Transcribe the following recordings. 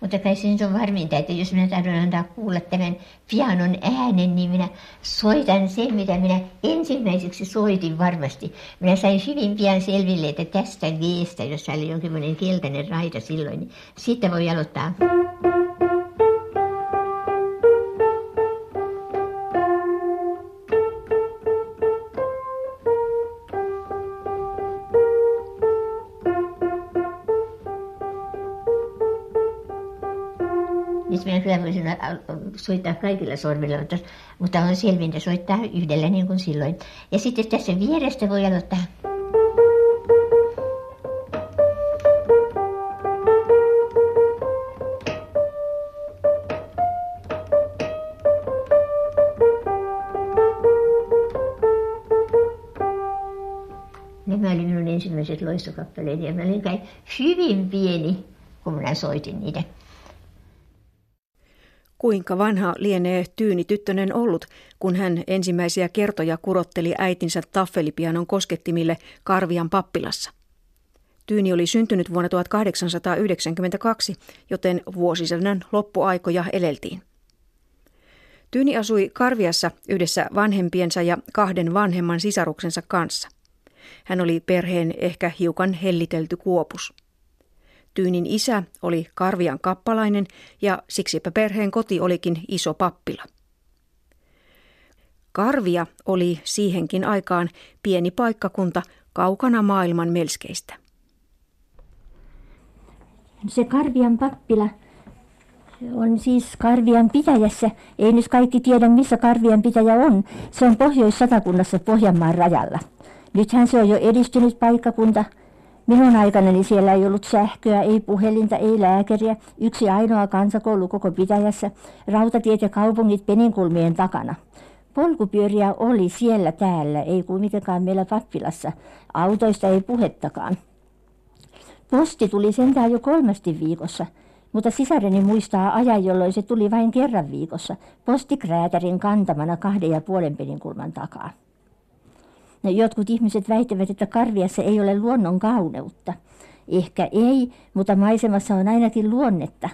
Mutta kai se nyt on varminta, että jos minä tahdon antaa kuulla tämän pianon äänen, niin minä soitan sen, mitä minä ensimmäiseksi soitin varmasti. Minä sain hyvin pian selville, että tästä G-stä, jossa oli jonkinlainen keltainen raita silloin, niin siitä voi aloittaa. Voisin soittaa kaikilla sormilla, mutta, mutta on selvintä soittaa yhdellä niin kuin silloin. Ja sitten tässä vierestä voi aloittaa. Nämä oli minun ensimmäiset loistokappaleeni ja mä olin kai hyvin pieni, kun minä soitin niitä. Kuinka vanha lienee Tyyni tyttönen ollut, kun hän ensimmäisiä kertoja kurotteli äitinsä taffelipianon koskettimille Karvian pappilassa? Tyyni oli syntynyt vuonna 1892, joten vuosisadan loppuaikoja eleltiin. Tyyni asui Karviassa yhdessä vanhempiensa ja kahden vanhemman sisaruksensa kanssa. Hän oli perheen ehkä hiukan hellitelty kuopus. Tyynin isä oli Karvian kappalainen ja siksipä perheen koti olikin iso pappila. Karvia oli siihenkin aikaan pieni paikkakunta kaukana maailman melskeistä. Se Karvian pappila on siis Karvian pitäjässä. Ei nyt kaikki tiedä, missä Karvian pitäjä on. Se on Pohjois-Satakunnassa Pohjanmaan rajalla. Nythän se on jo edistynyt paikkakunta – Minun aikanani siellä ei ollut sähköä, ei puhelinta, ei lääkäriä. Yksi ainoa kansakoulu koko pitäjässä. Rautatiet ja kaupungit peninkulmien takana. Polkupyöriä oli siellä täällä, ei kuitenkaan meillä pappilassa. Autoista ei puhettakaan. Posti tuli sentään jo kolmesti viikossa, mutta sisareni muistaa ajan, jolloin se tuli vain kerran viikossa. Postikräätärin kantamana kahden ja puolen peninkulman takaa. No, jotkut ihmiset väittävät, että Karviassa ei ole luonnon kauneutta. Ehkä ei, mutta maisemassa on ainakin luonnetta.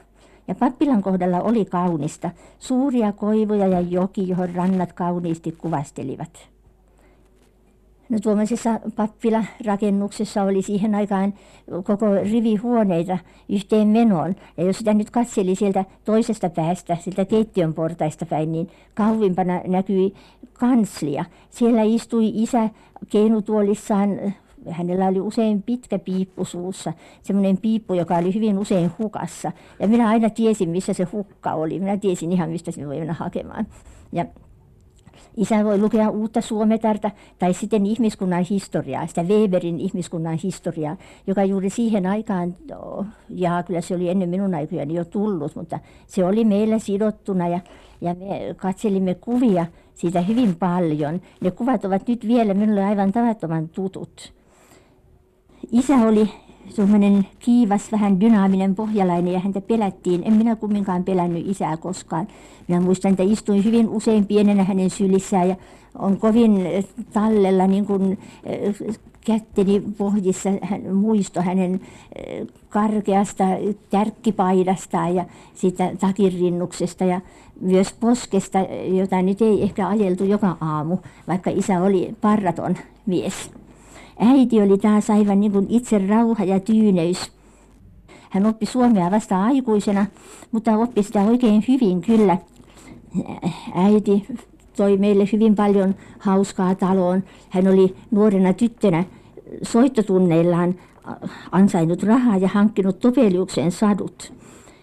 Ja pappilan kohdalla oli kaunista. Suuria koivuja ja joki, johon rannat kauniisti kuvastelivat. No tuommoisessa pappilarakennuksessa oli siihen aikaan koko rivi huoneita yhteen menoon. Ja jos sitä nyt katseli sieltä toisesta päästä, sieltä keittiön portaista päin, niin kauimpana näkyi kanslia. Siellä istui isä keinutuolissaan hänellä oli usein pitkä piippu suussa, semmoinen piippu, joka oli hyvin usein hukassa. Ja minä aina tiesin, missä se hukka oli. Minä tiesin ihan, mistä se voi mennä hakemaan. Ja Isä voi lukea uutta suometarta tai sitten ihmiskunnan historiaa, sitä Weberin ihmiskunnan historiaa, joka juuri siihen aikaan, ja kyllä se oli ennen minun aikojani jo tullut, mutta se oli meillä sidottuna ja, ja me katselimme kuvia siitä hyvin paljon. Ne kuvat ovat nyt vielä minulle aivan tavattoman tutut. Isä oli semmoinen kiivas, vähän dynaaminen pohjalainen ja häntä pelättiin. En minä kumminkaan pelännyt isää koskaan. Minä muistan, että istuin hyvin usein pienenä hänen sylissään ja on kovin tallella niin kuin kätteni pohjissa hän, muisto hänen karkeasta tärkkipaidastaan ja siitä takinrinnuksesta ja myös poskesta, jota nyt ei ehkä ajeltu joka aamu, vaikka isä oli parraton mies. Äiti oli taas aivan niin kuin itse rauha ja tyyneys. Hän oppi suomea vasta aikuisena, mutta oppi sitä oikein hyvin kyllä. Äiti toi meille hyvin paljon hauskaa taloon. Hän oli nuorena tyttönä soittotunneillaan ansainnut rahaa ja hankkinut Topeliuksen sadut.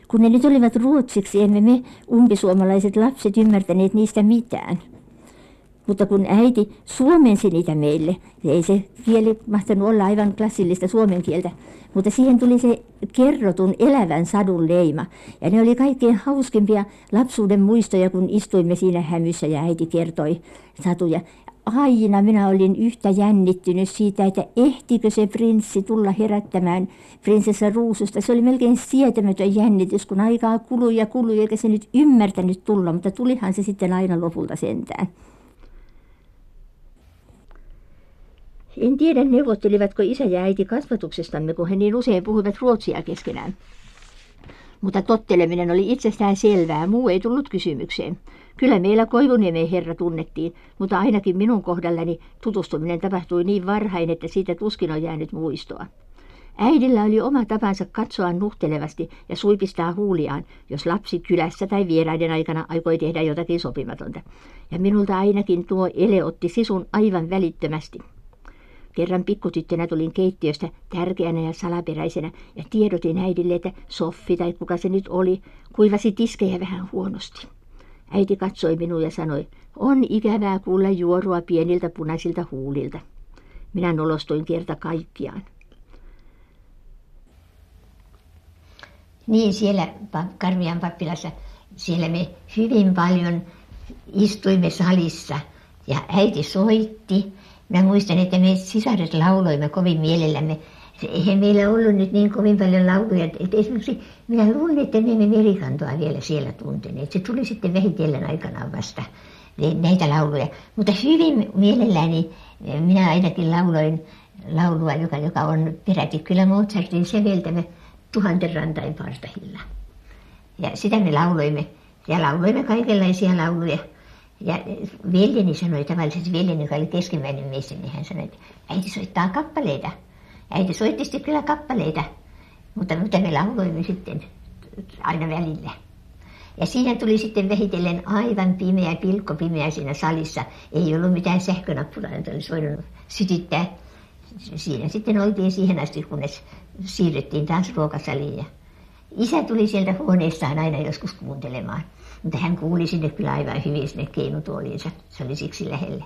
Kun ne nyt olivat ruotsiksi, emme me umpisuomalaiset lapset ymmärtäneet niistä mitään. Mutta kun äiti suomensi niitä meille, ei se kieli mahtanut olla aivan klassillista suomen kieltä, mutta siihen tuli se kerrotun elävän sadun leima. Ja ne oli kaikkein hauskimpia lapsuuden muistoja, kun istuimme siinä hämyssä ja äiti kertoi satuja. Aina minä olin yhtä jännittynyt siitä, että ehtikö se prinssi tulla herättämään prinsessa Ruususta. Se oli melkein sietämätön jännitys, kun aikaa kului ja kului, eikä se nyt ymmärtänyt tulla, mutta tulihan se sitten aina lopulta sentään. En tiedä, neuvottelivatko isä ja äiti kasvatuksestamme, kun he niin usein puhuivat ruotsia keskenään. mutta totteleminen oli itsestään selvää, muu ei tullut kysymykseen. Kyllä meillä Koivuniemen herra tunnettiin, mutta ainakin minun kohdallani tutustuminen tapahtui niin varhain, että siitä tuskin on jäänyt muistoa. Äidillä oli oma tapansa katsoa nuhtelevasti ja suipistaa huuliaan, jos lapsi kylässä tai vieraiden aikana aikoi tehdä jotakin sopimatonta. Ja minulta ainakin tuo ele otti sisun aivan välittömästi. Kerran pikkutyttönä tulin keittiöstä tärkeänä ja salaperäisenä ja tiedotin äidille, että Soffi tai kuka se nyt oli, kuivasi tiskejä vähän huonosti. Äiti katsoi minua ja sanoi, on ikävää kuulla juorua pieniltä punaisilta huulilta. Minä nolostuin kerta kaikkiaan. Niin, siellä Karvian pappilassa, siellä me hyvin paljon istuimme salissa ja äiti soitti. Mä muistan, että me sisaret lauloimme kovin mielellämme. Eihän meillä ollut nyt niin kovin paljon lauluja. Että esimerkiksi minä luulen, että me emme merikantoa vielä siellä tunteneet. Se tuli sitten vähitellen aikanaan vasta näitä lauluja. Mutta hyvin mielelläni minä ainakin lauloin laulua, joka, joka on peräti kyllä Mozartin seveltämä tuhanten rantain partahilla. Ja sitä me lauloimme. Ja lauloimme kaikenlaisia lauluja. Ja veljeni sanoi tavallisesti, veljeni, joka oli keskimmäinen mies, niin hän sanoi, että äiti soittaa kappaleita. Äiti soitti sitten kyllä kappaleita, mutta mitä me lauloimme sitten aina välillä. Ja siinä tuli sitten vähitellen aivan pimeä, pilkko pimeä siinä salissa. Ei ollut mitään sähkönappulaa, että olisi voinut sytyttää. Siinä sitten oltiin siihen asti, kunnes siirryttiin taas ruokasaliin. Ja isä tuli sieltä huoneestaan aina joskus kuuntelemaan. Mutta hän kuuli sinne kyllä aivan hyvin sinne keinutuoliinsa. Se oli siksi lähellä.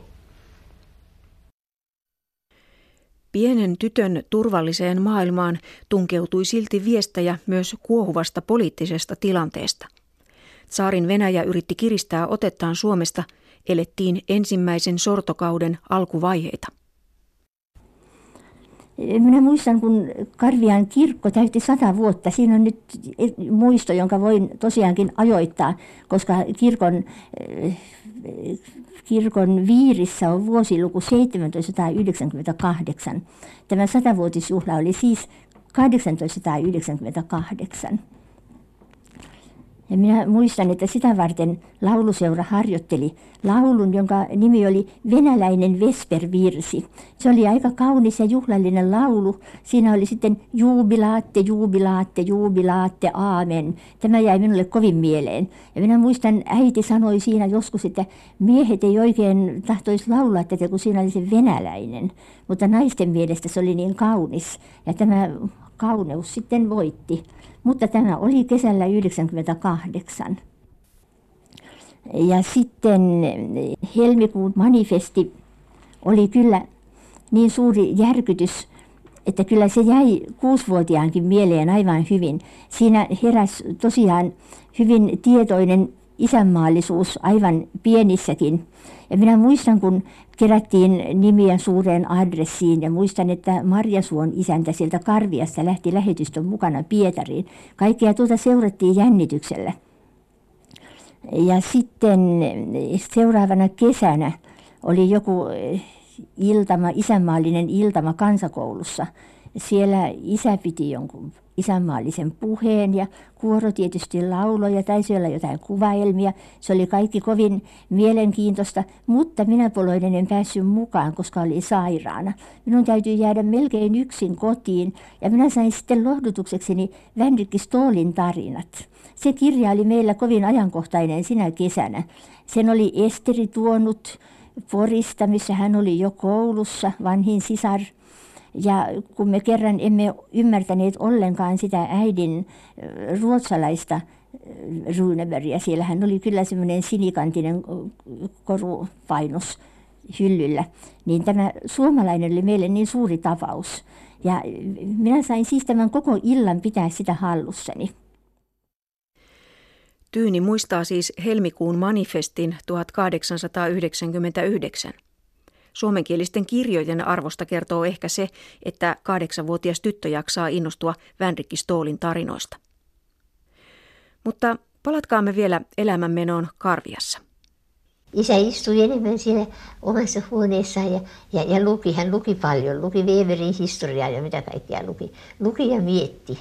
Pienen tytön turvalliseen maailmaan tunkeutui silti viestejä myös kuohuvasta poliittisesta tilanteesta. Saarin Venäjä yritti kiristää otettaan Suomesta, elettiin ensimmäisen sortokauden alkuvaiheita. Minä muistan, kun Karvian kirkko täytti sata vuotta. Siinä on nyt muisto, jonka voin tosiaankin ajoittaa, koska kirkon, kirkon viirissä on vuosiluku 1798. Tämä satavuotisjuhla oli siis 1898. Ja minä muistan, että sitä varten lauluseura harjoitteli laulun, jonka nimi oli Venäläinen Vespervirsi. Se oli aika kaunis ja juhlallinen laulu. Siinä oli sitten juubilaatte, juubilaatte, juubilaatte, aamen. Tämä jäi minulle kovin mieleen. Ja minä muistan, äiti sanoi siinä joskus, että miehet ei oikein tahtoisi laulaa tätä, kun siinä oli se venäläinen. Mutta naisten mielestä se oli niin kaunis. Ja tämä kauneus sitten voitti. Mutta tämä oli kesällä 98. Ja sitten helmikuun manifesti oli kyllä niin suuri järkytys, että kyllä se jäi kuusivuotiaankin mieleen aivan hyvin. Siinä heräsi tosiaan hyvin tietoinen isänmaallisuus aivan pienissäkin. Ja minä muistan, kun kerättiin nimiä suureen adressiin ja muistan, että Marjasuon isäntä sieltä Karviasta lähti lähetystön mukana Pietariin. Kaikkea tuota seurattiin jännityksellä. Ja sitten seuraavana kesänä oli joku iltama, isänmaallinen iltama kansakoulussa. Siellä isä piti jonkun isänmaallisen puheen ja kuoro tietysti lauloja, taisi olla jotain kuvaelmia. Se oli kaikki kovin mielenkiintoista, mutta minä poloinen en päässyt mukaan, koska oli sairaana. Minun täytyy jäädä melkein yksin kotiin ja minä sain sitten lohdutuksekseni Vänrikki Stoolin tarinat. Se kirja oli meillä kovin ajankohtainen sinä kesänä. Sen oli Esteri tuonut Porista, missä hän oli jo koulussa, vanhin sisar – ja kun me kerran emme ymmärtäneet ollenkaan sitä äidin ruotsalaista Runebergia, siellähän oli kyllä semmoinen sinikantinen korupainos hyllyllä, niin tämä suomalainen oli meille niin suuri tapaus. Ja minä sain siis tämän koko illan pitää sitä hallussani. Tyyni muistaa siis helmikuun manifestin 1899. Suomenkielisten kirjojen arvosta kertoo ehkä se, että kahdeksanvuotias tyttö jaksaa innostua Vänrikki Stoolin tarinoista. Mutta palatkaamme vielä elämänmenoon Karviassa. Isä istui enemmän siellä omassa huoneessaan ja, ja, ja luki. Hän luki paljon. Luki Weberin historiaa ja mitä kaikkea luki. Luki ja mietti.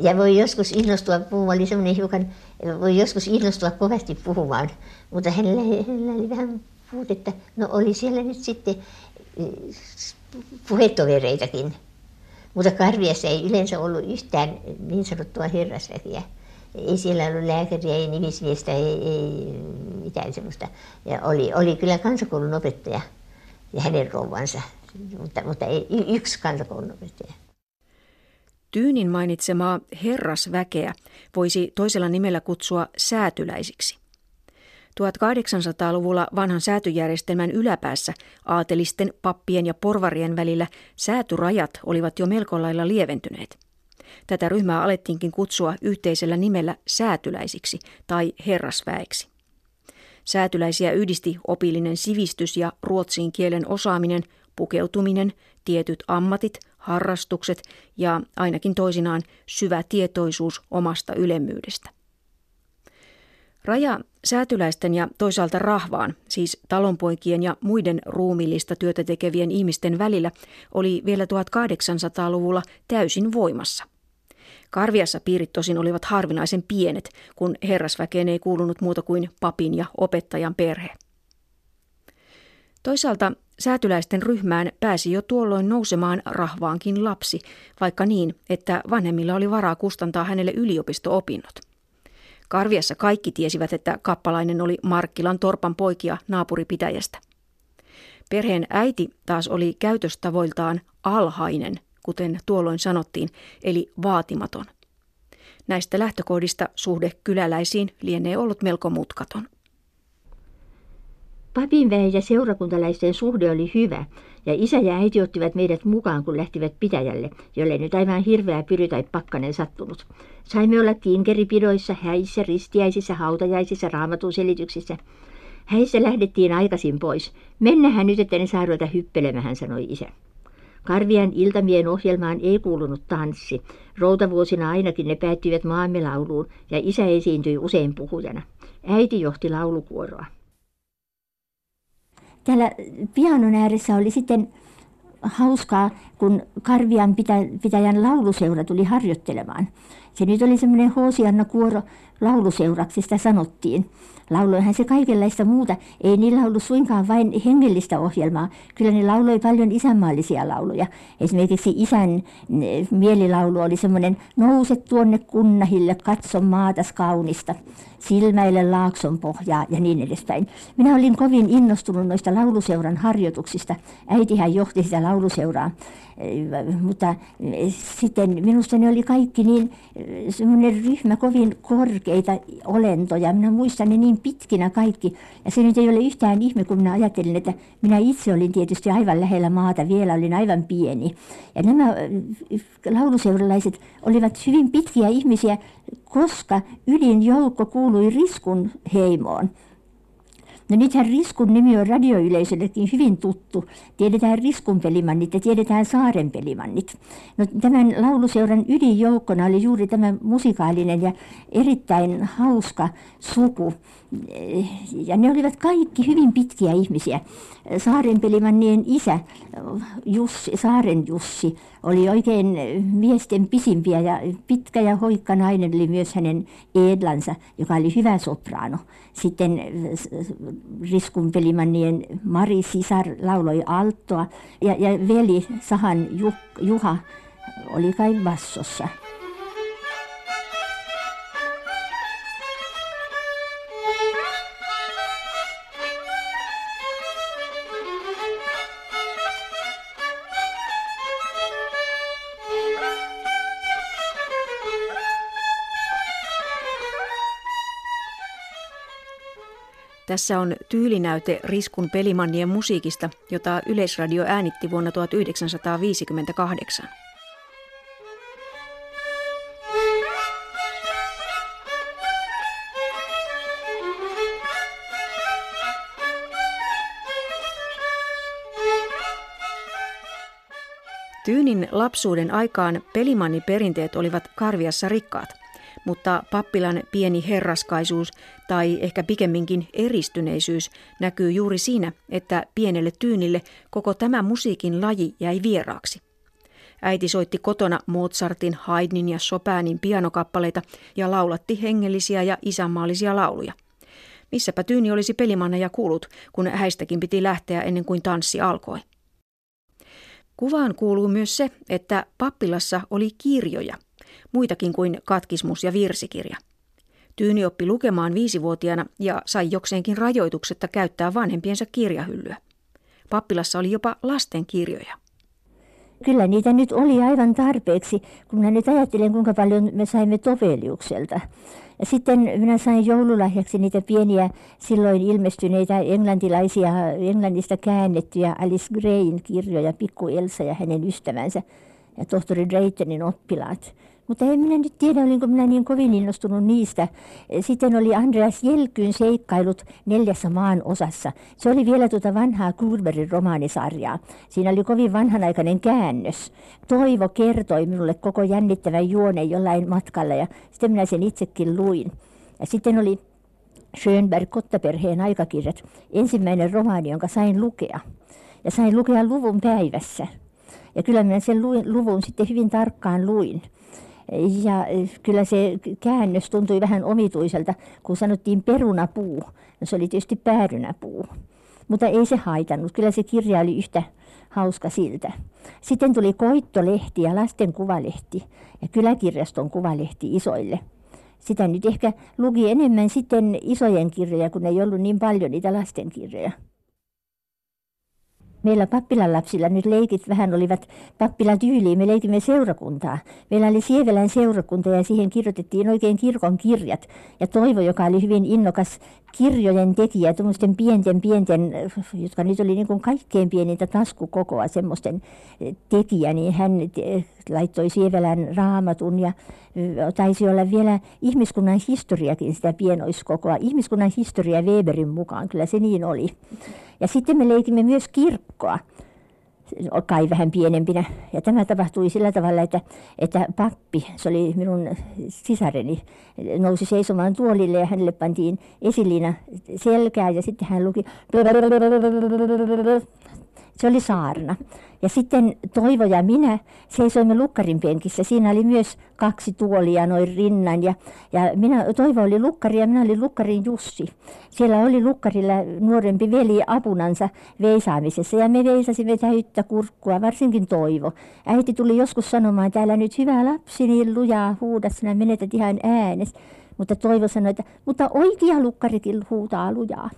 Ja voi joskus innostua puhumaan, oli semmoinen hiukan, voi joskus innostua kovasti puhumaan, mutta hänellä, hänellä oli vähän puutetta. No oli siellä nyt sitten eh, puhetovereitakin, mutta Karviassa ei yleensä ollut yhtään niin sanottua herrasväkeä. Ei siellä ollut lääkäriä, ei nimismiestä, ei, ei mitään semmoista. Ja oli, oli kyllä kansakoulun opettaja ja hänen rouvansa, mutta, mutta ei, yksi kansakoulun opettaja. Tyynin mainitsemaa herrasväkeä voisi toisella nimellä kutsua säätyläisiksi. 1800-luvulla vanhan säätyjärjestelmän yläpäässä aatelisten, pappien ja porvarien välillä säätyrajat olivat jo melko lailla lieventyneet. Tätä ryhmää alettiinkin kutsua yhteisellä nimellä säätyläisiksi tai herrasväeksi. Säätyläisiä yhdisti opillinen sivistys ja ruotsin kielen osaaminen, pukeutuminen, tietyt ammatit, harrastukset ja ainakin toisinaan syvä tietoisuus omasta ylemmyydestä. Raja säätyläisten ja toisaalta rahvaan, siis talonpoikien ja muiden ruumillista työtä tekevien ihmisten välillä, oli vielä 1800-luvulla täysin voimassa. Karviassa piirit tosin olivat harvinaisen pienet, kun herrasväkeen ei kuulunut muuta kuin papin ja opettajan perhe. Toisaalta säätyläisten ryhmään pääsi jo tuolloin nousemaan rahvaankin lapsi, vaikka niin, että vanhemmilla oli varaa kustantaa hänelle yliopisto-opinnot. Karviassa kaikki tiesivät, että kappalainen oli Markkilan torpan poikia naapuripitäjästä. Perheen äiti taas oli käytöstavoiltaan alhainen, kuten tuolloin sanottiin, eli vaatimaton. Näistä lähtökohdista suhde kyläläisiin lienee ollut melko mutkaton. Papinväen ja seurakuntalaisten suhde oli hyvä, ja isä ja äiti ottivat meidät mukaan, kun lähtivät pitäjälle, jolle nyt aivan hirveä pyry tai pakkanen sattunut. Saimme olla tinkeripidoissa, häissä, ristiäisissä, hautajaisissa, raamatun selityksissä. Häissä lähdettiin aikaisin pois. Mennähän nyt, että ne saa ruveta hyppelemään, sanoi isä. Karvian iltamien ohjelmaan ei kuulunut tanssi. Routavuosina ainakin ne päättyivät maamme lauluun ja isä esiintyi usein puhujana. Äiti johti laulukuoroa. Täällä pianon ääressä oli sitten hauskaa, kun Karvian pitäjän lauluseura tuli harjoittelemaan. Se nyt oli semmoinen Hoosianna Kuoro lauluseuraksi sitä sanottiin. Lauloihan se kaikenlaista muuta. Ei niillä ollut suinkaan vain hengellistä ohjelmaa. Kyllä ne lauloi paljon isänmaallisia lauluja. Esimerkiksi isän mielilaulu oli semmoinen nouse tuonne kunnahille, katso maatas kaunista, silmäille laakson pohjaa ja niin edespäin. Minä olin kovin innostunut noista lauluseuran harjoituksista. Äitihän johti sitä lauluseuraa. Mutta sitten minusta ne oli kaikki niin semmoinen ryhmä kovin korkeita olentoja. Minä muistan ne niin pitkinä kaikki. Ja se nyt ei ole yhtään ihme, kun minä ajattelin, että minä itse olin tietysti aivan lähellä maata, vielä olin aivan pieni. Ja nämä äh, lauluseuralaiset olivat hyvin pitkiä ihmisiä, koska ydin joukko kuului Riskun heimoon. No nythän Riskun nimi on radioyleisöllekin hyvin tuttu. Tiedetään Riskun pelimannit ja tiedetään Saaren pelimannit. No, tämän lauluseuran ydinjoukkona oli juuri tämä musikaalinen ja erittäin hauska suku. Ja ne olivat kaikki hyvin pitkiä ihmisiä. Saaren pelimannien isä, Jussi, Saaren Jussi, oli oikein miesten pisimpiä ja pitkä ja hoikka nainen oli myös hänen Edlansa, joka oli hyvä sopraano. Sitten Riskun pelimannien Mari Sisar lauloi alttoa ja, ja veli Sahan Juha oli kai bassossa. Tässä on tyylinäyte Riskun pelimannien musiikista, jota Yleisradio äänitti vuonna 1958. Tyynin lapsuuden aikaan pelimanniperinteet olivat Karviassa rikkaat – mutta pappilan pieni herraskaisuus tai ehkä pikemminkin eristyneisyys näkyy juuri siinä, että pienelle tyynille koko tämä musiikin laji jäi vieraaksi. Äiti soitti kotona Mozartin, Haydnin ja Chopinin pianokappaleita ja laulatti hengellisiä ja isänmaallisia lauluja. Missäpä Tyyni olisi pelimanna ja kuulut, kun häistäkin piti lähteä ennen kuin tanssi alkoi. Kuvaan kuuluu myös se, että pappilassa oli kirjoja, muitakin kuin katkismus ja virsikirja. Tyyni oppi lukemaan viisivuotiaana ja sai jokseenkin rajoituksetta käyttää vanhempiensa kirjahyllyä. Pappilassa oli jopa lasten kirjoja. Kyllä niitä nyt oli aivan tarpeeksi, kun minä nyt ajattelen, kuinka paljon me saimme Toveliukselta. Ja sitten minä sain joululahjaksi niitä pieniä silloin ilmestyneitä englantilaisia, englannista käännettyjä Alice Grayn kirjoja, Pikku Elsa ja hänen ystävänsä ja tohtori Draytonin oppilaat. Mutta en minä nyt tiedä, olinko minä niin kovin innostunut niistä. Sitten oli Andreas Jelkyn seikkailut neljässä maan osassa. Se oli vielä tuota vanhaa Kurberin romaanisarjaa. Siinä oli kovin vanhanaikainen käännös. Toivo kertoi minulle koko jännittävän juoneen jollain matkalla ja sitten minä sen itsekin luin. Ja sitten oli Schönberg Kottaperheen aikakirjat. Ensimmäinen romaani, jonka sain lukea. Ja sain lukea luvun päivässä. Ja kyllä minä sen luin, luvun sitten hyvin tarkkaan luin. Ja e, kyllä se käännös tuntui vähän omituiselta, kun sanottiin perunapuu. No se oli tietysti päärynäpuu. Mutta ei se haitannut. Kyllä se kirja oli yhtä hauska siltä. Sitten tuli koittolehti ja lasten kuvalehti ja kyläkirjaston kuvalehti isoille. Sitä nyt ehkä luki enemmän sitten isojen kirjoja, kun ei ollut niin paljon niitä lastenkirjoja meillä pappilan lapsilla nyt leikit vähän olivat pappilan tyyliin. Me leikimme seurakuntaa. Meillä oli Sievelän seurakunta ja siihen kirjoitettiin oikein kirkon kirjat. Ja Toivo, joka oli hyvin innokas kirjojen tekijä, tuommoisten pienten pienten, jotka nyt oli niin kuin kaikkein pienintä taskukokoa, semmoisten tekijä, niin hän laittoi Sievelän raamatun ja taisi olla vielä ihmiskunnan historiakin sitä pienoiskokoa. Ihmiskunnan historia Weberin mukaan, kyllä se niin oli. Ja sitten me leikimme myös kirkkoa, kai vähän pienempinä. Ja tämä tapahtui sillä tavalla, että, että pappi, se oli minun sisareni, nousi seisomaan tuolille ja hänelle pantiin esiliina selkää ja sitten hän luki se oli saarna. Ja sitten Toivo ja minä seisoimme lukkarin penkissä. Siinä oli myös kaksi tuolia noin rinnan. Ja, ja minä, Toivo oli lukkari ja minä olin lukkarin Jussi. Siellä oli lukkarilla nuorempi veli apunansa veisaamisessa. Ja me veisasimme täyttä kurkkua, varsinkin Toivo. Äiti tuli joskus sanomaan, täällä nyt hyvä lapsi, niin lujaa huuda, sinä menetät ihan äänes. Mutta Toivo sanoi, että mutta oikea lukkarikin huutaa lujaa.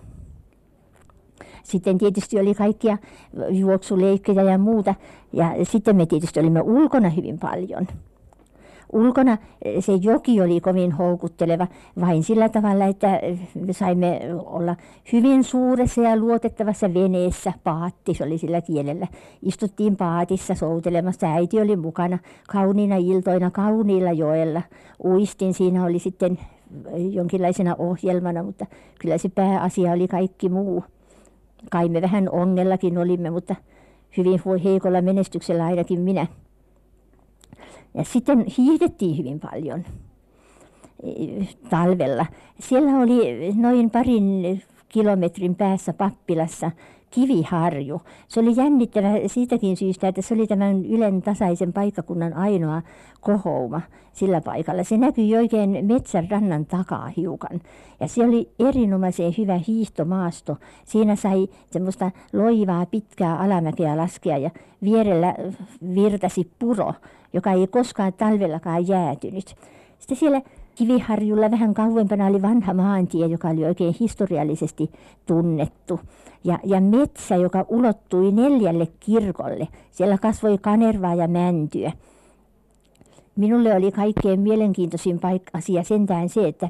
Sitten tietysti oli kaikkia juoksuleikkejä ja muuta. Ja sitten me tietysti olimme ulkona hyvin paljon. Ulkona eh, se joki oli kovin houkutteleva vain sillä tavalla, että me saimme olla hyvin suuressa ja luotettavassa veneessä. Paatti, se oli sillä kielellä. Istuttiin paatissa soutelemassa. Äiti oli mukana kauniina iltoina kauniilla joella. Uistin siinä oli sitten jonkinlaisena ohjelmana, mutta kyllä se pääasia oli kaikki muu kai me vähän ongellakin olimme, mutta hyvin heikolla menestyksellä ainakin minä. Ja sitten hiihdettiin hyvin paljon e, talvella. Siellä oli noin parin kilometrin päässä pappilassa kiviharju. Se oli jännittävä siitäkin syystä, että se oli tämän Ylen tasaisen paikkakunnan ainoa kohouma sillä paikalla. Se näkyi oikein metsän rannan takaa hiukan. Ja se oli erinomaisen hyvä hiihtomaasto. Siinä sai semmoista loivaa pitkää alamäkeä laskea ja vierellä virtasi puro, joka ei koskaan talvellakaan jäätynyt. Sitten siellä Kiviharjulla vähän kauempana oli vanha maantie, joka oli oikein historiallisesti tunnettu. Ja, ja metsä, joka ulottui neljälle kirkolle. Siellä kasvoi kanervaa ja mäntyä. Minulle oli kaikkein mielenkiintoisin paikka asia sentään se, että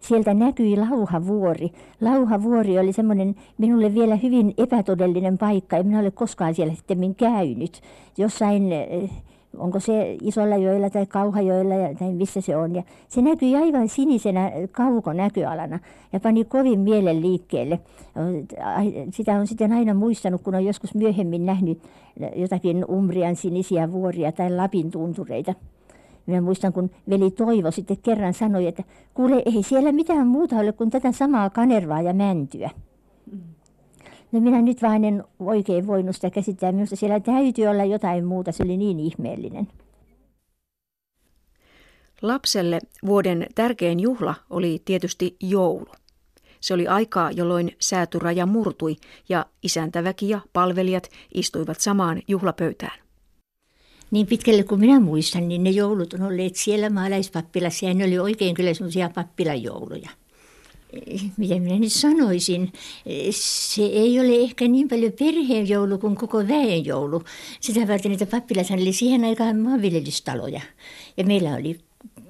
sieltä näkyi Lauhavuori. Lauhavuori oli semmoinen minulle vielä hyvin epätodellinen paikka. En minä ole koskaan siellä sitten käynyt. Jossain eh, onko se isolla joilla tai kauhajoilla ja, tai missä se on. Ja se näkyi aivan sinisenä kaukonäköalana ja pani kovin mielen liikkeelle. Sitä on sitten aina muistanut, kun on joskus myöhemmin nähnyt jotakin Umbrian sinisiä vuoria tai Lapin tuntureita. Minä muistan, kun veli Toivo sitten kerran sanoi, että kuule, ei siellä mitään muuta ole kuin tätä samaa kanervaa ja mäntyä. No minä nyt vain en oikein voinut sitä käsittää. Minusta siellä täytyy olla jotain muuta. Se oli niin ihmeellinen. Lapselle vuoden tärkein juhla oli tietysti joulu. Se oli aikaa, jolloin säätyraja murtui ja isäntäväki ja palvelijat istuivat samaan juhlapöytään. Niin pitkälle kuin minä muistan, niin ne joulut on olleet siellä maalaispappilassa ja ne oli oikein kyllä semmoisia pappilajouluja. Miten minä nyt sanoisin, se ei ole ehkä niin paljon perheen joulu kuin koko väen joulu. Sitä varten, että pappilassa oli siihen aikaan maanviljelystaloja. Ja meillä oli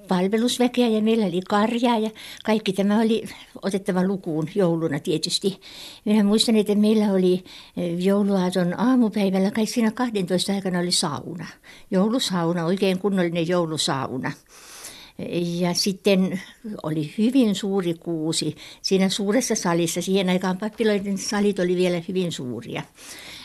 palvelusväkeä ja meillä oli karjaa ja kaikki tämä oli otettava lukuun jouluna tietysti. Minä muistan, että meillä oli eh, jouluaaton aamupäivällä, kai siinä 12 aikana oli sauna. Joulusauna, oikein kunnollinen joulusauna. Ja sitten oli hyvin suuri kuusi siinä suuressa salissa. Siihen aikaan pappiloiden salit oli vielä hyvin suuria.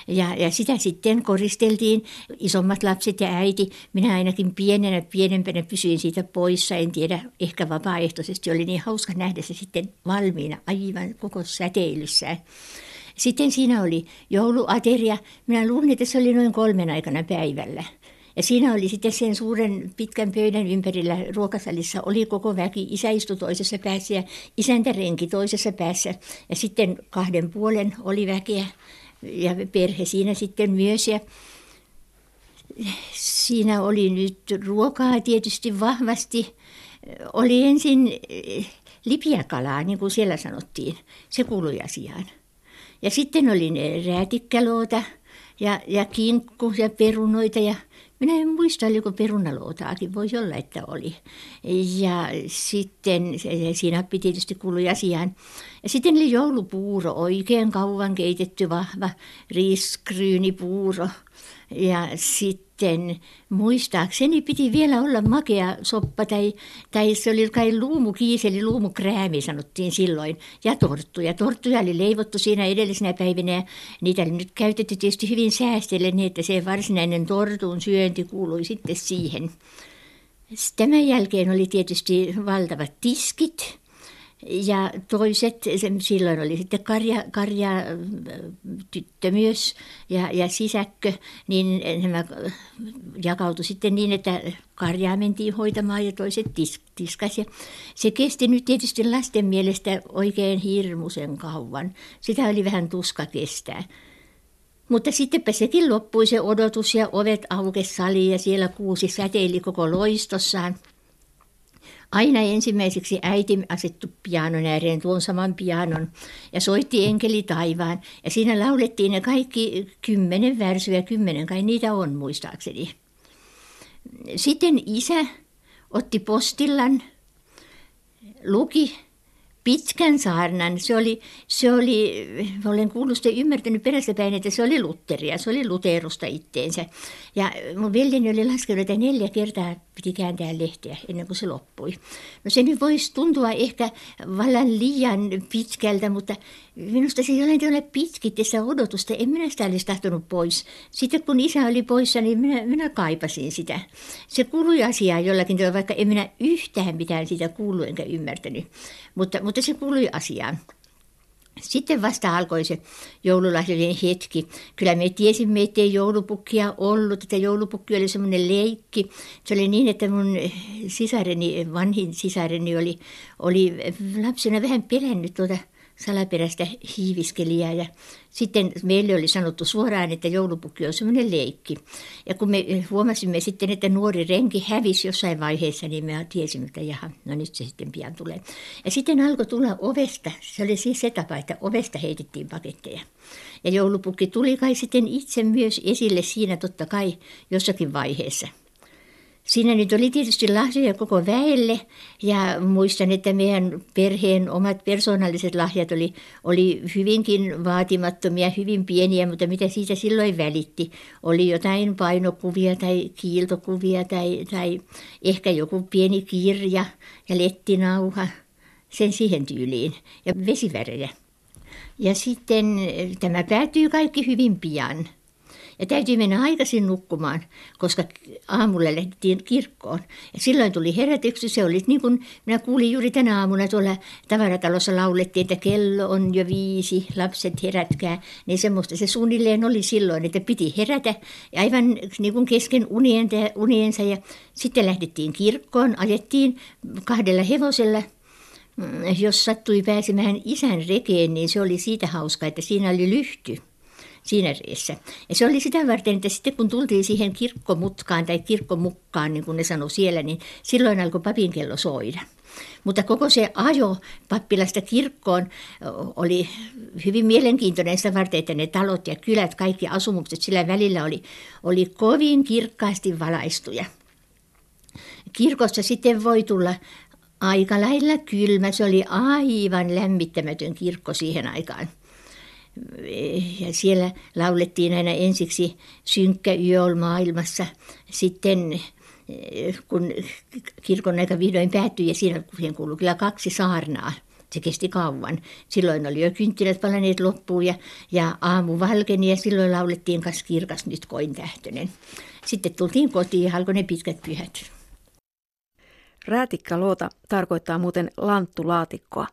Ja, ja sitä sitten koristeltiin isommat lapset ja äiti. Minä ainakin pienenä, pienempänä pysyin siitä poissa. En tiedä, ehkä vapaaehtoisesti oli niin hauska nähdä se sitten valmiina aivan koko säteilyssään. Sitten siinä oli jouluateria. Minä luulin, että se oli noin kolmen aikana päivällä. Ja siinä oli sitten sen suuren pitkän pöydän ympärillä ruokasalissa oli koko väki. Isä istui toisessa päässä ja isäntärenki toisessa päässä. Ja sitten kahden puolen oli väkeä ja perhe siinä sitten myös. Ja siinä oli nyt ruokaa tietysti vahvasti. Oli ensin eh, lipiakalaa, niin kuin siellä sanottiin. Se kuului asiaan. Ja sitten oli ne räätikkäloota ja, ja kinkku ja perunoita ja minä en muista, oliko perunalootaakin, voisi olla, että oli. Ja sitten sinappi tietysti kuului asiaan. Ja sitten oli joulupuuro, oikein kauan keitetty vahva riiskryynipuuro. Ja sitten muistaakseni piti vielä olla makea soppa tai, tai se oli kai luumukiiseli, luumukräämi sanottiin silloin. Ja torttuja. Torttuja oli leivottu siinä edellisenä päivinä ja niitä oli nyt käytetty tietysti hyvin säästellen niin, että se varsinainen tortun syönti kuului sitten siihen. Tämän jälkeen oli tietysti valtavat tiskit ja toiset, silloin oli sitten karja, karja tyttö myös ja, ja sisäkkö, niin nämä jakautui sitten niin, että karjaa mentiin hoitamaan ja toiset tis, tiskas. Ja se kesti nyt tietysti lasten mielestä oikein hirmuisen kauan. Sitä oli vähän tuska kestää. Mutta sittenpä sekin loppui se odotus ja ovet aukesi saliin ja siellä kuusi säteili koko loistossaan – Aina ensimmäiseksi äiti asettu pianon ääreen, tuon saman pianon, ja soitti enkeli taivaan. Ja siinä laulettiin ne kaikki kymmenen värsyä, kymmenen kai niitä on muistaakseni. Sitten isä otti postillan, luki pitkän saarnan. Se oli, se oli olen kuullut ymmärtänyt perästäpäin, että se oli Lutteria, se oli Luterusta itteensä. Ja mun veljeni oli laskenut, että neljä kertaa piti kääntää lehteä ennen kuin se loppui. No se nyt voisi tuntua ehkä vallan liian pitkältä, mutta minusta se jollain tavalla pitkitti sitä odotusta. En minä sitä olisi tahtonut pois. Sitten kun isä oli poissa, niin minä, minä kaipasin sitä. Se kuului asiaa jollakin tavalla, vaikka en minä yhtään mitään siitä kuullut enkä ymmärtänyt. Mutta, mutta se kuului asiaan. Sitten vasta alkoi se joululahjojen hetki. Kyllä me tiesimme, ettei joulupukkia ollut, että joulupukki oli semmoinen leikki. Se oli niin, että mun sisareni, vanhin sisareni oli, oli lapsena vähän pelännyt tuota salaperäistä hiiviskelijää. Ja sitten meille oli sanottu suoraan, että joulupukki on semmoinen leikki. Ja kun me huomasimme sitten, että nuori renki hävisi jossain vaiheessa, niin me tiesimme, että jaha, no nyt se sitten pian tulee. Ja sitten alkoi tulla ovesta, se oli siis se tapa, että ovesta heitettiin paketteja. Ja joulupukki tuli kai sitten itse myös esille siinä totta kai jossakin vaiheessa – Siinä nyt oli tietysti lahjoja koko väelle ja muistan, että meidän perheen omat persoonalliset lahjat oli, oli hyvinkin vaatimattomia, hyvin pieniä, mutta mitä siitä silloin välitti. Oli jotain painokuvia tai kiiltokuvia tai, tai ehkä joku pieni kirja ja lettinauha, sen siihen tyyliin ja vesivärejä. Ja sitten tämä päätyy kaikki hyvin pian. Ja täytyy mennä aikaisin nukkumaan, koska aamulla lähdettiin kirkkoon. Ja silloin tuli herätyksi. Se oli niin kuin minä kuulin juuri tänä aamuna tuolla tavaratalossa laulettiin, että kello on jo viisi, lapset herätkää. Niin semmoista se suunnilleen oli silloin, että piti herätä aivan niin kuin kesken uniensa. Ja sitten lähdettiin kirkkoon, ajettiin kahdella hevosella mm, jos sattui pääsemään isän rekeen, niin se oli siitä hauska, että siinä oli lyhty siinä reessä. Ja se oli sitä varten, että sitten kun tultiin siihen kirkkomutkaan tai kirkkomukkaan, niin kuin ne sanoi siellä, niin silloin alkoi papin kello soida. Mutta koko se ajo pappilasta kirkkoon oli hyvin mielenkiintoinen sitä varten, että ne talot ja kylät, kaikki asumukset sillä välillä oli, oli kovin kirkkaasti valaistuja. Kirkossa sitten voi tulla aika lailla kylmä. Se oli aivan lämmittämätön kirkko siihen aikaan ja siellä laulettiin aina ensiksi Synkkä yö oli maailmassa. Sitten kun kirkon aika vihdoin päättyi ja siinä siihen kuului kyllä kaksi saarnaa. Se kesti kauan. Silloin oli jo kynttilät palaneet loppuun ja, ja aamu valkeni ja silloin laulettiin kas kirkas nyt koin tähtönen. Sitten tultiin kotiin ja alkoi ne pitkät pyhät. Räätikkäluota tarkoittaa muuten lanttulaatikkoa.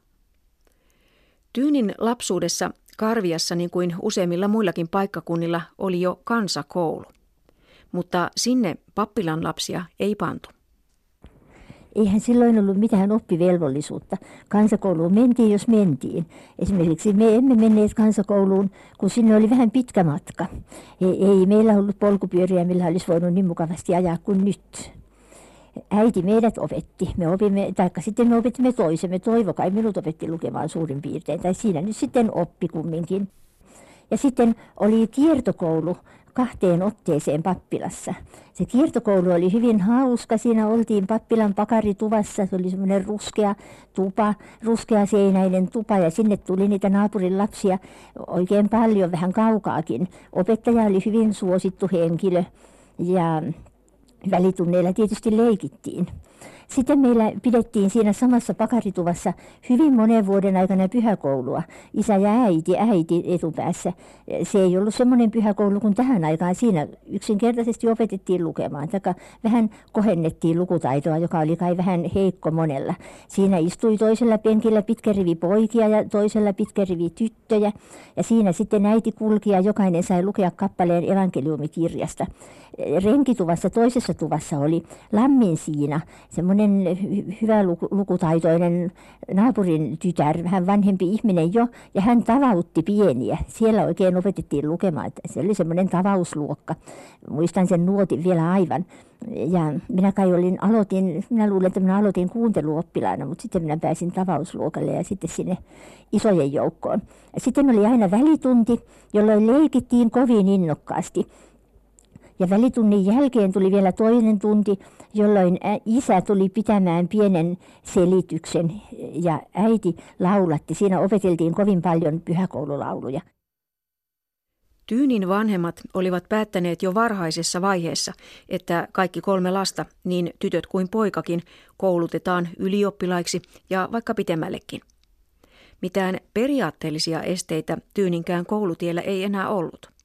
Tyynin lapsuudessa Karviassa, niin kuin useimmilla muillakin paikkakunnilla, oli jo kansakoulu. Mutta sinne pappilan lapsia ei pantu. Eihän silloin ollut mitään oppivelvollisuutta. Kansakouluun mentiin, jos mentiin. Esimerkiksi me emme menneet kansakouluun, kun sinne oli vähän pitkä matka. Ei, ei meillä ollut polkupyöriä, millä olisi voinut niin mukavasti ajaa kuin nyt äiti meidät opetti. Me opimme, taikka sitten me opetimme toisemme. Toivo kai minut opetti lukemaan suurin piirtein, tai siinä nyt sitten oppi kumminkin. Ja sitten oli kiertokoulu kahteen otteeseen pappilassa. Se kiertokoulu oli hyvin hauska. Siinä oltiin pappilan pakarituvassa. Se oli semmoinen ruskea tupa, ruskea seinäinen tupa ja sinne tuli niitä naapurin lapsia oikein paljon, vähän kaukaakin. Opettaja oli hyvin suosittu henkilö ja välitunneilla tietysti leikittiin. Sitten meillä pidettiin siinä samassa pakarituvassa hyvin monen vuoden aikana pyhäkoulua. Isä ja äiti, äiti etupäässä. Se ei ollut semmoinen pyhäkoulu kuin tähän aikaan. Siinä yksinkertaisesti opetettiin lukemaan. Taka vähän kohennettiin lukutaitoa, joka oli kai vähän heikko monella. Siinä istui toisella penkillä pitkä rivi poikia ja toisella pitkä rivi tyttöjä. Ja siinä sitten äiti kulki ja jokainen sai lukea kappaleen evankeliumikirjasta. Renkituvassa toisessa tuvassa oli Lammin siinä, semmoinen hyvä lukutaitoinen naapurin tytär, vähän vanhempi ihminen jo, ja hän tavautti pieniä. Siellä oikein opetettiin lukemaan. Se oli semmoinen tavausluokka. Muistan sen nuotin vielä aivan. Ja minä kai olin, aloitin, minä luulen, että minä aloitin kuunteluoppilaana, mutta sitten minä pääsin tavausluokalle ja sitten sinne isojen joukkoon. Sitten oli aina välitunti, jolloin leikittiin kovin innokkaasti. Ja välitunnin jälkeen tuli vielä toinen tunti, jolloin isä tuli pitämään pienen selityksen ja äiti laulatti. Siinä opeteltiin kovin paljon pyhäkoululauluja. Tyynin vanhemmat olivat päättäneet jo varhaisessa vaiheessa, että kaikki kolme lasta, niin tytöt kuin poikakin, koulutetaan ylioppilaiksi ja vaikka pitemmällekin. Mitään periaatteellisia esteitä Tyyninkään koulutiellä ei enää ollut.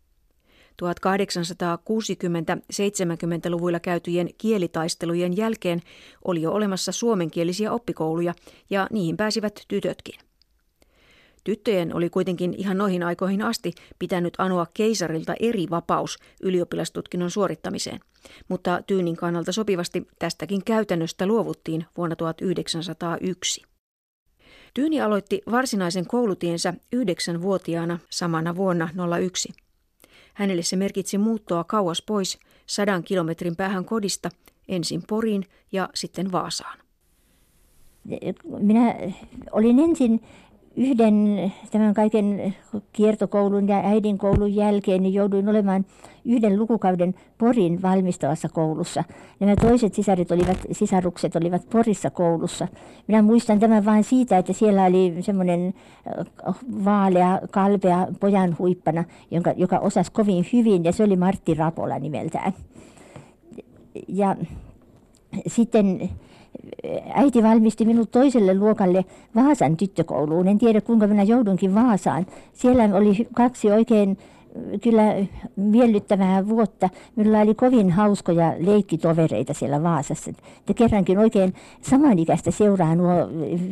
1860-70-luvuilla käytyjen kielitaistelujen jälkeen oli jo olemassa suomenkielisiä oppikouluja ja niihin pääsivät tytötkin. Tyttöjen oli kuitenkin ihan noihin aikoihin asti pitänyt anoa keisarilta eri vapaus ylioppilastutkinnon suorittamiseen, mutta Tyynin kannalta sopivasti tästäkin käytännöstä luovuttiin vuonna 1901. Tyyni aloitti varsinaisen koulutiensä yhdeksänvuotiaana samana vuonna 01. Hänelle se merkitsi muuttoa kauas pois sadan kilometrin päähän kodista, ensin Poriin ja sitten Vaasaan. Minä olin ensin yhden tämän kaiken kiertokoulun ja äidinkoulun jälkeen niin jouduin olemaan yhden lukukauden Porin valmistavassa koulussa. Nämä toiset sisarit olivat, sisarukset olivat Porissa koulussa. Minä muistan tämän vain siitä, että siellä oli semmoinen vaalea, kalpea pojan huippana, jonka, joka osasi kovin hyvin, ja se oli Martti Rapola nimeltään. Ja sitten äiti valmisti minut toiselle luokalle Vaasan tyttökouluun. En tiedä kuinka minä joudunkin Vaasaan. Siellä oli kaksi oikein kyllä miellyttävää vuotta. Minulla oli kovin hauskoja leikkitovereita siellä Vaasassa. Ja kerrankin oikein samanikäistä seuraa nuo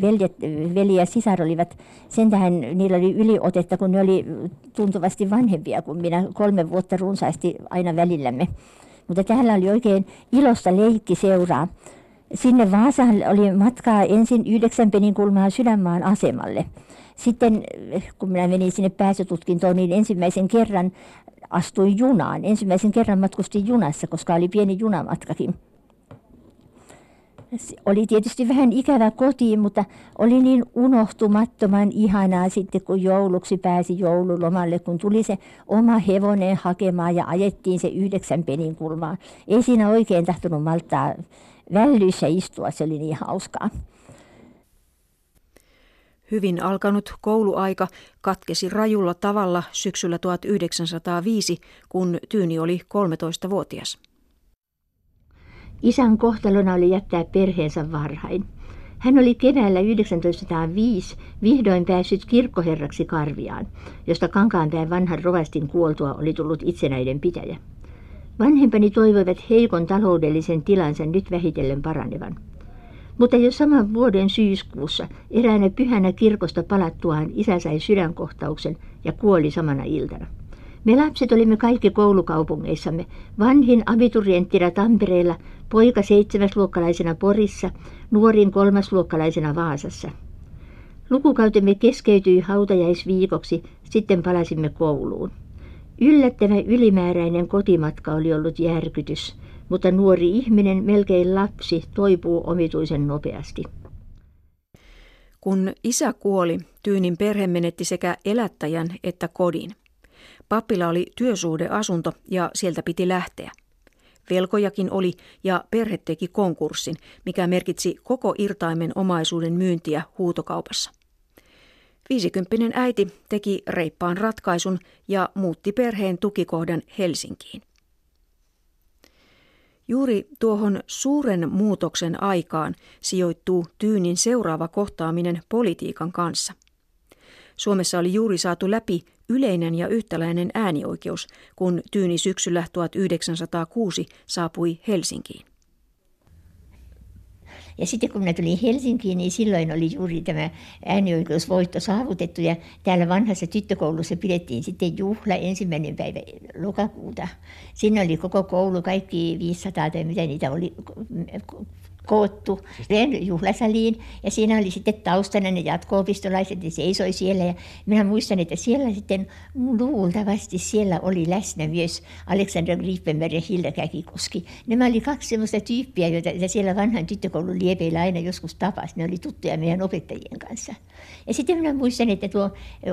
veljet, veli ja sisar olivat, sen tähän niillä oli yliotetta, kun ne oli tuntuvasti vanhempia kuin minä, kolme vuotta runsaasti aina välillämme. Mutta täällä oli oikein ilosta leikkiseuraa. Sinne Vaasaan oli matkaa ensin yhdeksän penin kulmaa Sydänmaan asemalle. Sitten kun minä menin sinne pääsytutkintoon, niin ensimmäisen kerran astuin junaan. Ensimmäisen kerran matkustin junassa, koska oli pieni junamatkakin. Oli tietysti vähän ikävä kotiin, mutta oli niin unohtumattoman ihanaa sitten, kun jouluksi pääsi joululomalle, kun tuli se oma hevonen hakemaan ja ajettiin se yhdeksän penin kulmaan. Ei siinä oikein tahtonut maltaa vällyissä istua, se oli niin hauskaa. Hyvin alkanut kouluaika katkesi rajulla tavalla syksyllä 1905, kun Tyyni oli 13-vuotias. Isän kohtalona oli jättää perheensä varhain. Hän oli keväällä 1905 vihdoin päässyt kirkkoherraksi Karviaan, josta Kankaanpään vanhan rovastin kuoltua oli tullut itsenäinen pitäjä. Vanhempani toivoivat heikon taloudellisen tilansa nyt vähitellen paranevan. Mutta jo saman vuoden syyskuussa eräänä pyhänä kirkosta palattuaan isä sai sydänkohtauksen ja kuoli samana iltana. Me lapset olimme kaikki koulukaupungeissamme. Vanhin abiturienttina Tampereella, poika seitsemäsluokkalaisena Porissa, nuorin kolmasluokkalaisena Vaasassa. Lukukautemme keskeytyi hautajaisviikoksi, sitten palasimme kouluun. Yllättävä ylimääräinen kotimatka oli ollut järkytys, mutta nuori ihminen, melkein lapsi, toipuu omituisen nopeasti. Kun isä kuoli, Tyynin perhe menetti sekä elättäjän että kodin. Pappila oli työsuhdeasunto ja sieltä piti lähteä. Velkojakin oli ja perhe teki konkurssin, mikä merkitsi koko irtaimen omaisuuden myyntiä huutokaupassa. Viisikymppinen äiti teki reippaan ratkaisun ja muutti perheen tukikohdan Helsinkiin. Juuri tuohon suuren muutoksen aikaan sijoittuu Tyynin seuraava kohtaaminen politiikan kanssa. Suomessa oli juuri saatu läpi yleinen ja yhtäläinen äänioikeus, kun Tyyni syksyllä 1906 saapui Helsinkiin. Ja sitten kun minä tulin Helsinkiin, niin silloin oli juuri tämä äänioikeusvoitto saavutettu. Ja täällä vanhassa tyttökoulussa pidettiin sitten juhla ensimmäinen päivä lokakuuta. Sinne oli koko koulu, kaikki 500 tai mitä niitä oli koottu juhlasaliin ja siinä oli sitten taustana ne jatko-opistolaiset, ja seisoi siellä ja minä muistan, että siellä sitten luultavasti siellä oli läsnä myös Alexander Gripenberg ja Hilda Käkikoski. Nämä oli kaksi sellaista tyyppiä, joita siellä vanhan tyttökoulun liepeillä aina joskus tapasi. Ne oli tuttuja meidän opettajien kanssa. Ja sitten minä muistan, että tuo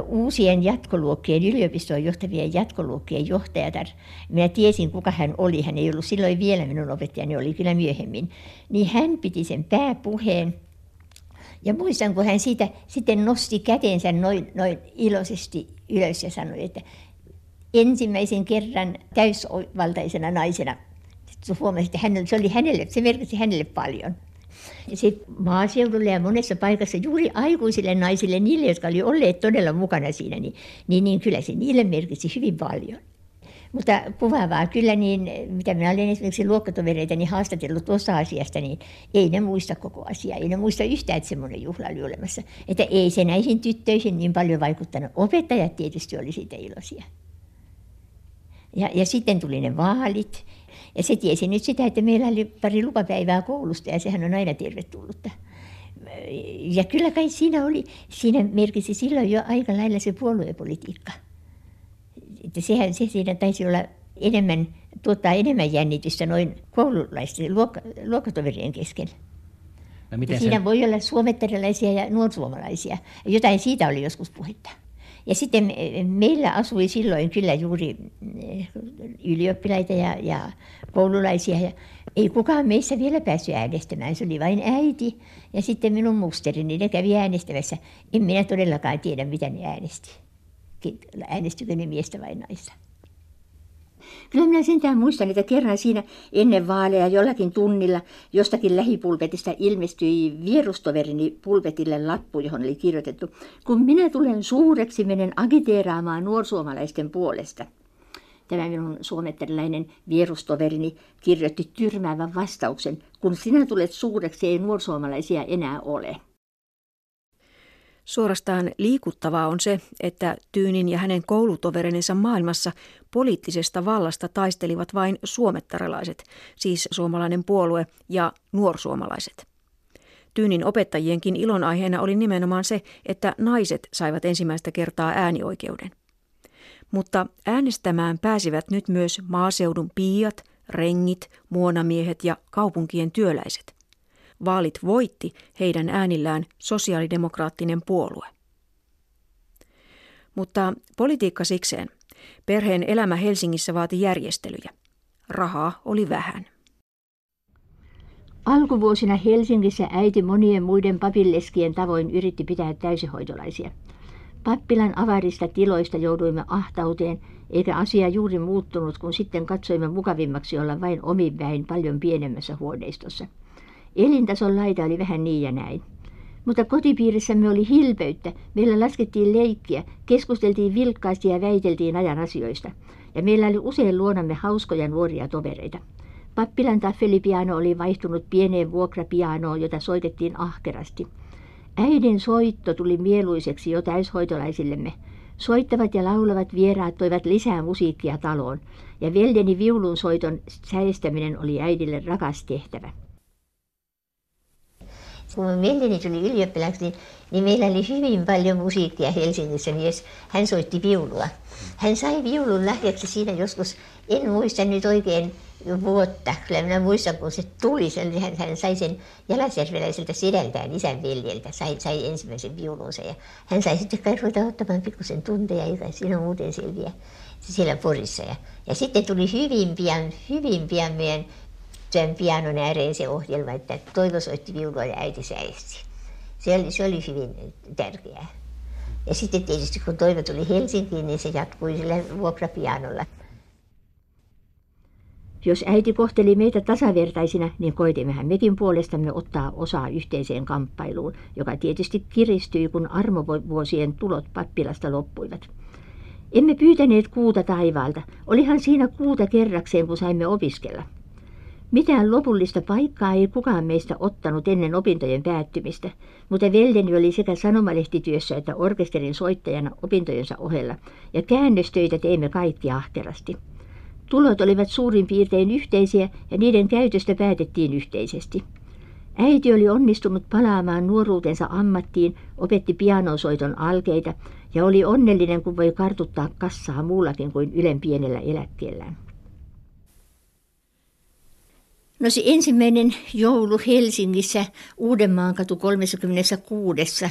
uusien jatkoluokkien, yliopistoon johtavien jatkoluokkien johtajatar, minä tiesin kuka hän oli, hän ei ollut silloin vielä minun opettajani, oli kyllä myöhemmin, niin hän piti sen pääpuheen. Ja muistan, kun hän siitä sitten nosti kätensä noin, noin iloisesti ylös ja sanoi, että ensimmäisen kerran täysvaltaisena naisena huomasi, että hänelle, se, oli hänelle, se merkitsi hänelle paljon. Ja se maaseudulle ja monessa paikassa juuri aikuisille naisille, niille, jotka oli olleet todella mukana siinä, niin, niin, niin kyllä se niille merkitsi hyvin paljon. Mutta kuvaavaa kyllä, niin mitä minä olen esimerkiksi luokkatovereitani haastatellut tuosta asiasta, niin ei ne muista koko asiaa. Ei ne muista yhtään, että semmoinen juhla oli olemassa. Että ei se näihin tyttöihin niin paljon vaikuttanut. Opettajat tietysti oli siitä iloisia. Ja, ja sitten tuli ne vaalit. Ja se tiesi nyt sitä, että meillä oli pari lupapäivää koulusta ja sehän on aina tervetullutta. Ja kyllä kai siinä oli, siinä merkisi silloin jo aika lailla se puoluepolitiikka että sehän se siinä taisi olla enemmän, tuottaa enemmän jännitystä noin koululaisten, luokka, luokkatoverien kesken. No miten siinä se... voi olla suometterilaisia ja nuorsuomalaisia. Jotain siitä oli joskus puhetta. Ja sitten meillä asui silloin kyllä juuri eh, ylioppilaita ja, ja koululaisia. Ja ei kukaan meissä vielä päässyt äänestämään. Se oli vain äiti ja sitten minun musterini. Ne kävi äänestämässä. En minä todellakaan tiedä, mitä ne äänesti äänestikö ne miestä vai naista. Kyllä minä sentään muistan, että kerran siinä ennen vaaleja jollakin tunnilla jostakin lähipulpetista ilmestyi vierustoverini pulpetille lappu, johon oli kirjoitettu, kun minä tulen suureksi, menen agiteeraamaan nuorsuomalaisten puolesta. tämä minun suomettelainen vierustoverini kirjoitti tyrmäävän vastauksen, kun sinä tulet suureksi, ei nuorsuomalaisia enää ole. Suorastaan liikuttavaa on se, että Tyynin ja hänen koulutoverinensa maailmassa poliittisesta vallasta taistelivat vain suomettaralaiset, siis suomalainen puolue ja nuorsuomalaiset. Tyynin opettajienkin ilonaiheena oli nimenomaan se, että naiset saivat ensimmäistä kertaa äänioikeuden. Mutta äänestämään pääsivät nyt myös maaseudun piiat, rengit, muonamiehet ja kaupunkien työläiset. Vaalit voitti heidän äänillään sosiaalidemokraattinen puolue. Mutta politiikka sikseen. Perheen elämä Helsingissä vaati järjestelyjä. Rahaa oli vähän. Alkuvuosina Helsingissä äiti monien muiden papilleskien tavoin yritti pitää täysihoitolaisia. Pappilan avarista tiloista jouduimme ahtauteen, eikä asia juuri muuttunut, kun sitten katsoimme mukavimmaksi olla vain omin väin paljon pienemmässä huoneistossa. Elintason laita oli vähän niin ja näin. Mutta kotipiirissämme oli hilpeyttä, meillä laskettiin leikkiä, keskusteltiin vilkkaasti ja väiteltiin ajan asioista. Ja meillä oli usein luonamme hauskoja nuoria tovereita. Pappilan taffelipiano oli vaihtunut pieneen vuokrapianoon, jota soitettiin ahkerasti. Äidin soitto tuli mieluiseksi jo täyshoitolaisillemme. Soittavat ja laulavat vieraat toivat lisää musiikkia taloon, ja veljeni viulun soiton säistäminen oli äidille rakas tehtävä kun mun veljeni tuli ylioppilaaksi, niin, niin meillä oli hyvin paljon musiikkia Helsingissä, niin hän soitti viulua. Hän sai viulun lahjaksi siinä joskus, en muista nyt oikein vuotta, kyllä minä muistan kun se tuli, sen, hän, hän sai sen Jalasjärveläiseltä sedältään isän veljeltä, sai, sai ensimmäisen viulunsa ja hän sai sitten kai ruveta ottamaan pikkusen tunteja, joka siinä on muuten selviä siellä Porissa. Ja, ja sitten tuli hyvin pian, hyvin pian meidän sen pianon ääreen se ohjelma, että Toivo soitti viulua ja äiti säesti. Se oli, se oli hyvin tärkeää. Ja sitten tietysti kun Toivo tuli Helsinkiin, niin se jatkui sillä vuokrapianolla. Jos äiti kohteli meitä tasavertaisina, niin koitimmehän mekin puolestamme ottaa osaa yhteiseen kamppailuun, joka tietysti kiristyi, kun armovuosien tulot pappilasta loppuivat. Emme pyytäneet kuuta taivaalta. Olihan siinä kuuta kerrakseen, kun saimme opiskella. Mitään lopullista paikkaa ei kukaan meistä ottanut ennen opintojen päättymistä, mutta veljeni oli sekä sanomalehtityössä että orkesterin soittajana opintojensa ohella, ja käännöstöitä teimme kaikki ahkerasti. Tulot olivat suurin piirtein yhteisiä ja niiden käytöstä päätettiin yhteisesti. Äiti oli onnistunut palaamaan nuoruutensa ammattiin, opetti pianosoiton alkeita ja oli onnellinen, kun voi kartuttaa kassaa muullakin kuin ylen pienellä eläkkeellään. No se ensimmäinen joulu Helsingissä Uudenmaankatu 36.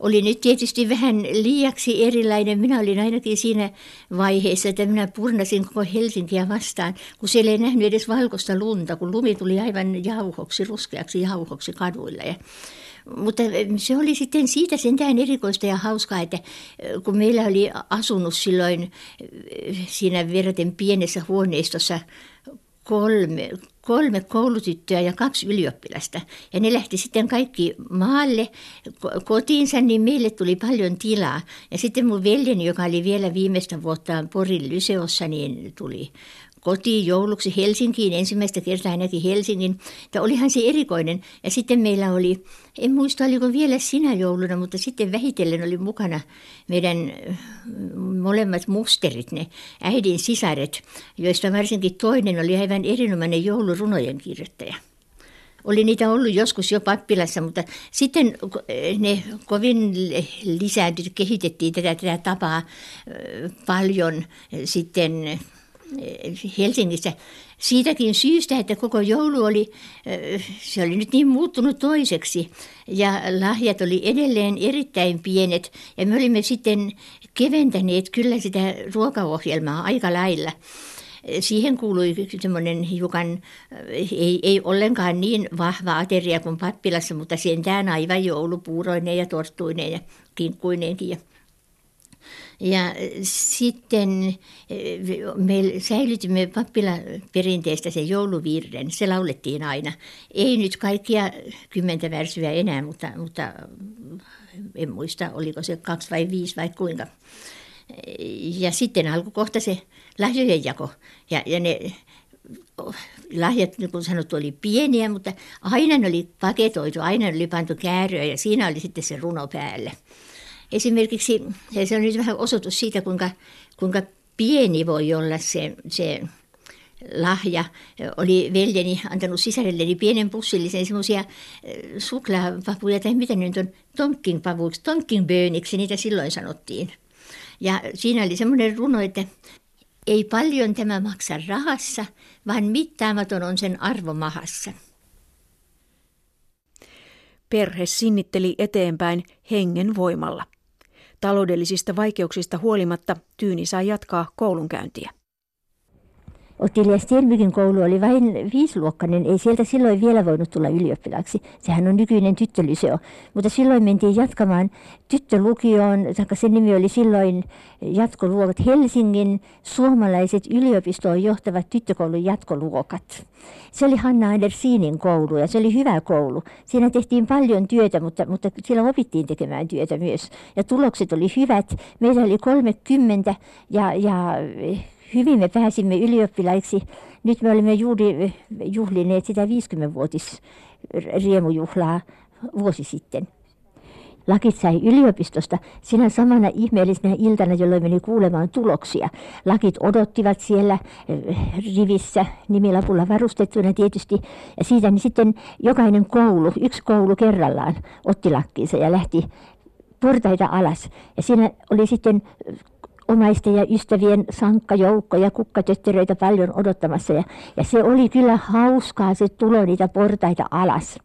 oli nyt tietysti vähän liiaksi erilainen. Minä olin ainakin siinä vaiheessa, että minä purnasin koko Helsinkiä vastaan, kun siellä ei nähnyt edes valkoista lunta, kun lumi tuli aivan jauhoksi, ruskeaksi jauhoksi kaduilla. Ja mutta se oli sitten siitä sentään erikoista ja hauskaa, että kun meillä oli asunut silloin siinä verraten pienessä huoneistossa kolme, kolme koulutyttöä ja kaksi ylioppilasta. Ja ne lähti sitten kaikki maalle kotiinsa, niin meille tuli paljon tilaa. Ja sitten mun veljeni, joka oli vielä viimeistä vuottaan Porin Lyseossa, niin tuli kotiin jouluksi Helsinkiin, ensimmäistä kertaa ainakin Helsingin. Ja olihan se erikoinen. Ja sitten meillä oli, en muista oliko vielä sinä jouluna, mutta sitten vähitellen oli mukana meidän mm, molemmat musterit, ne äidin sisaret, joista varsinkin toinen oli aivan erinomainen joulurunojen kirjoittaja oli niitä ollut joskus jo pappilassa, mutta sitten ne kovin lisääntyi, kehitettiin tätä, tätä tapaa paljon sitten Helsingissä siitäkin syystä, että koko joulu oli, se oli nyt niin muuttunut toiseksi ja lahjat oli edelleen erittäin pienet ja me olimme sitten keventäneet kyllä sitä ruokaohjelmaa aika lailla. Siihen kuului semmoinen hiukan, ei, ei ollenkaan niin vahva ateria kuin pappilassa, mutta sentään aivan joulupuuroineen ja torttuineen ja kinkkuineenkin. Ja ja sitten eh, me säilytimme perinteestä sen jouluvirren. Se laulettiin aina. Ei nyt kaikkia kymmentä värsyä enää, mutta, mutta en muista, oliko se kaksi vai viisi vai kuinka. Ja sitten alkoi kohta se lahjojen jako. Ja, ja ne lahjat, niin kuin sanottu, oli pieniä, mutta aina ne oli paketoitu, aina ne oli pantu kääröä ja siinä oli sitten se runo päälle. Esimerkiksi, se on nyt vähän osoitus siitä, kuinka, kuinka pieni voi olla se, se lahja. Oli veljeni antanut sisarelleni pienen pussillisen semmoisia suklaapapuja, tai mitä nyt on, tonkinpavuiksi, tonkinbööniksi, niitä silloin sanottiin. Ja siinä oli semmoinen runo, että ei paljon tämä maksa rahassa, vaan mittaamaton on sen arvo mahassa. Perhe sinnitteli eteenpäin hengen voimalla. Taloudellisista vaikeuksista huolimatta Tyyni sai jatkaa koulunkäyntiä. Ottilia Stenbykin koulu oli vain viisiluokkainen, ei sieltä silloin vielä voinut tulla ylioppilaaksi. Sehän on nykyinen tyttölyseo. Mutta silloin mentiin jatkamaan tyttölukioon, taikka sen nimi oli silloin jatkoluokat Helsingin suomalaiset yliopistoon johtavat tyttökoulun jatkoluokat. Se oli Hanna Andersinin koulu ja se oli hyvä koulu. Siinä tehtiin paljon työtä, mutta, mutta siellä opittiin tekemään työtä myös. Ja tulokset oli hyvät. Meillä oli 30 ja, ja hyvin me pääsimme ylioppilaiksi. Nyt me olemme juuri juhlineet sitä 50-vuotis riemujuhlaa vuosi sitten. Lakit sai yliopistosta sinä samana ihmeellisenä iltana, jolloin meni kuulemaan tuloksia. Lakit odottivat siellä eh, rivissä nimilapulla varustettuna tietysti. Ja siitä niin sitten jokainen koulu, yksi koulu kerrallaan, otti lakkiinsa ja lähti portaita alas. Ja siinä oli sitten omaisten ja ystävien sankkajoukko ja kukkatötteröitä paljon odottamassa. Ja, ja se oli kyllä hauskaa se tulo niitä portaita alas.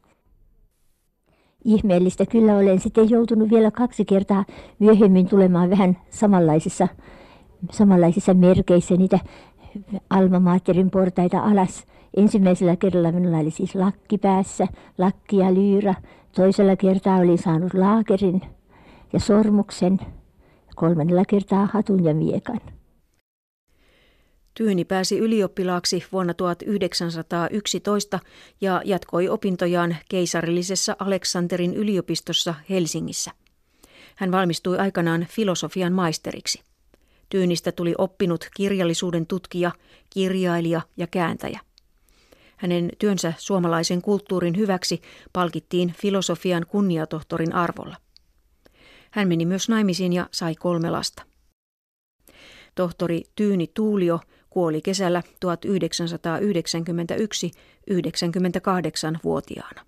Ihmeellistä kyllä olen sitten joutunut vielä kaksi kertaa myöhemmin tulemaan vähän samanlaisissa, samanlaisissa merkeissä niitä Alma Materin portaita alas. Ensimmäisellä kerralla minulla oli siis lakki päässä, lakki ja lyyrä. Toisella kertaa olin saanut laakerin ja sormuksen kolmannella kertaa hatun ja miekan. Tyyni pääsi ylioppilaaksi vuonna 1911 ja jatkoi opintojaan keisarillisessa Aleksanterin yliopistossa Helsingissä. Hän valmistui aikanaan filosofian maisteriksi. Tyynistä tuli oppinut kirjallisuuden tutkija, kirjailija ja kääntäjä. Hänen työnsä suomalaisen kulttuurin hyväksi palkittiin filosofian kunniatohtorin arvolla. Hän meni myös naimisiin ja sai kolme lasta. Tohtori Tyyni Tuulio kuoli kesällä 1991 98-vuotiaana.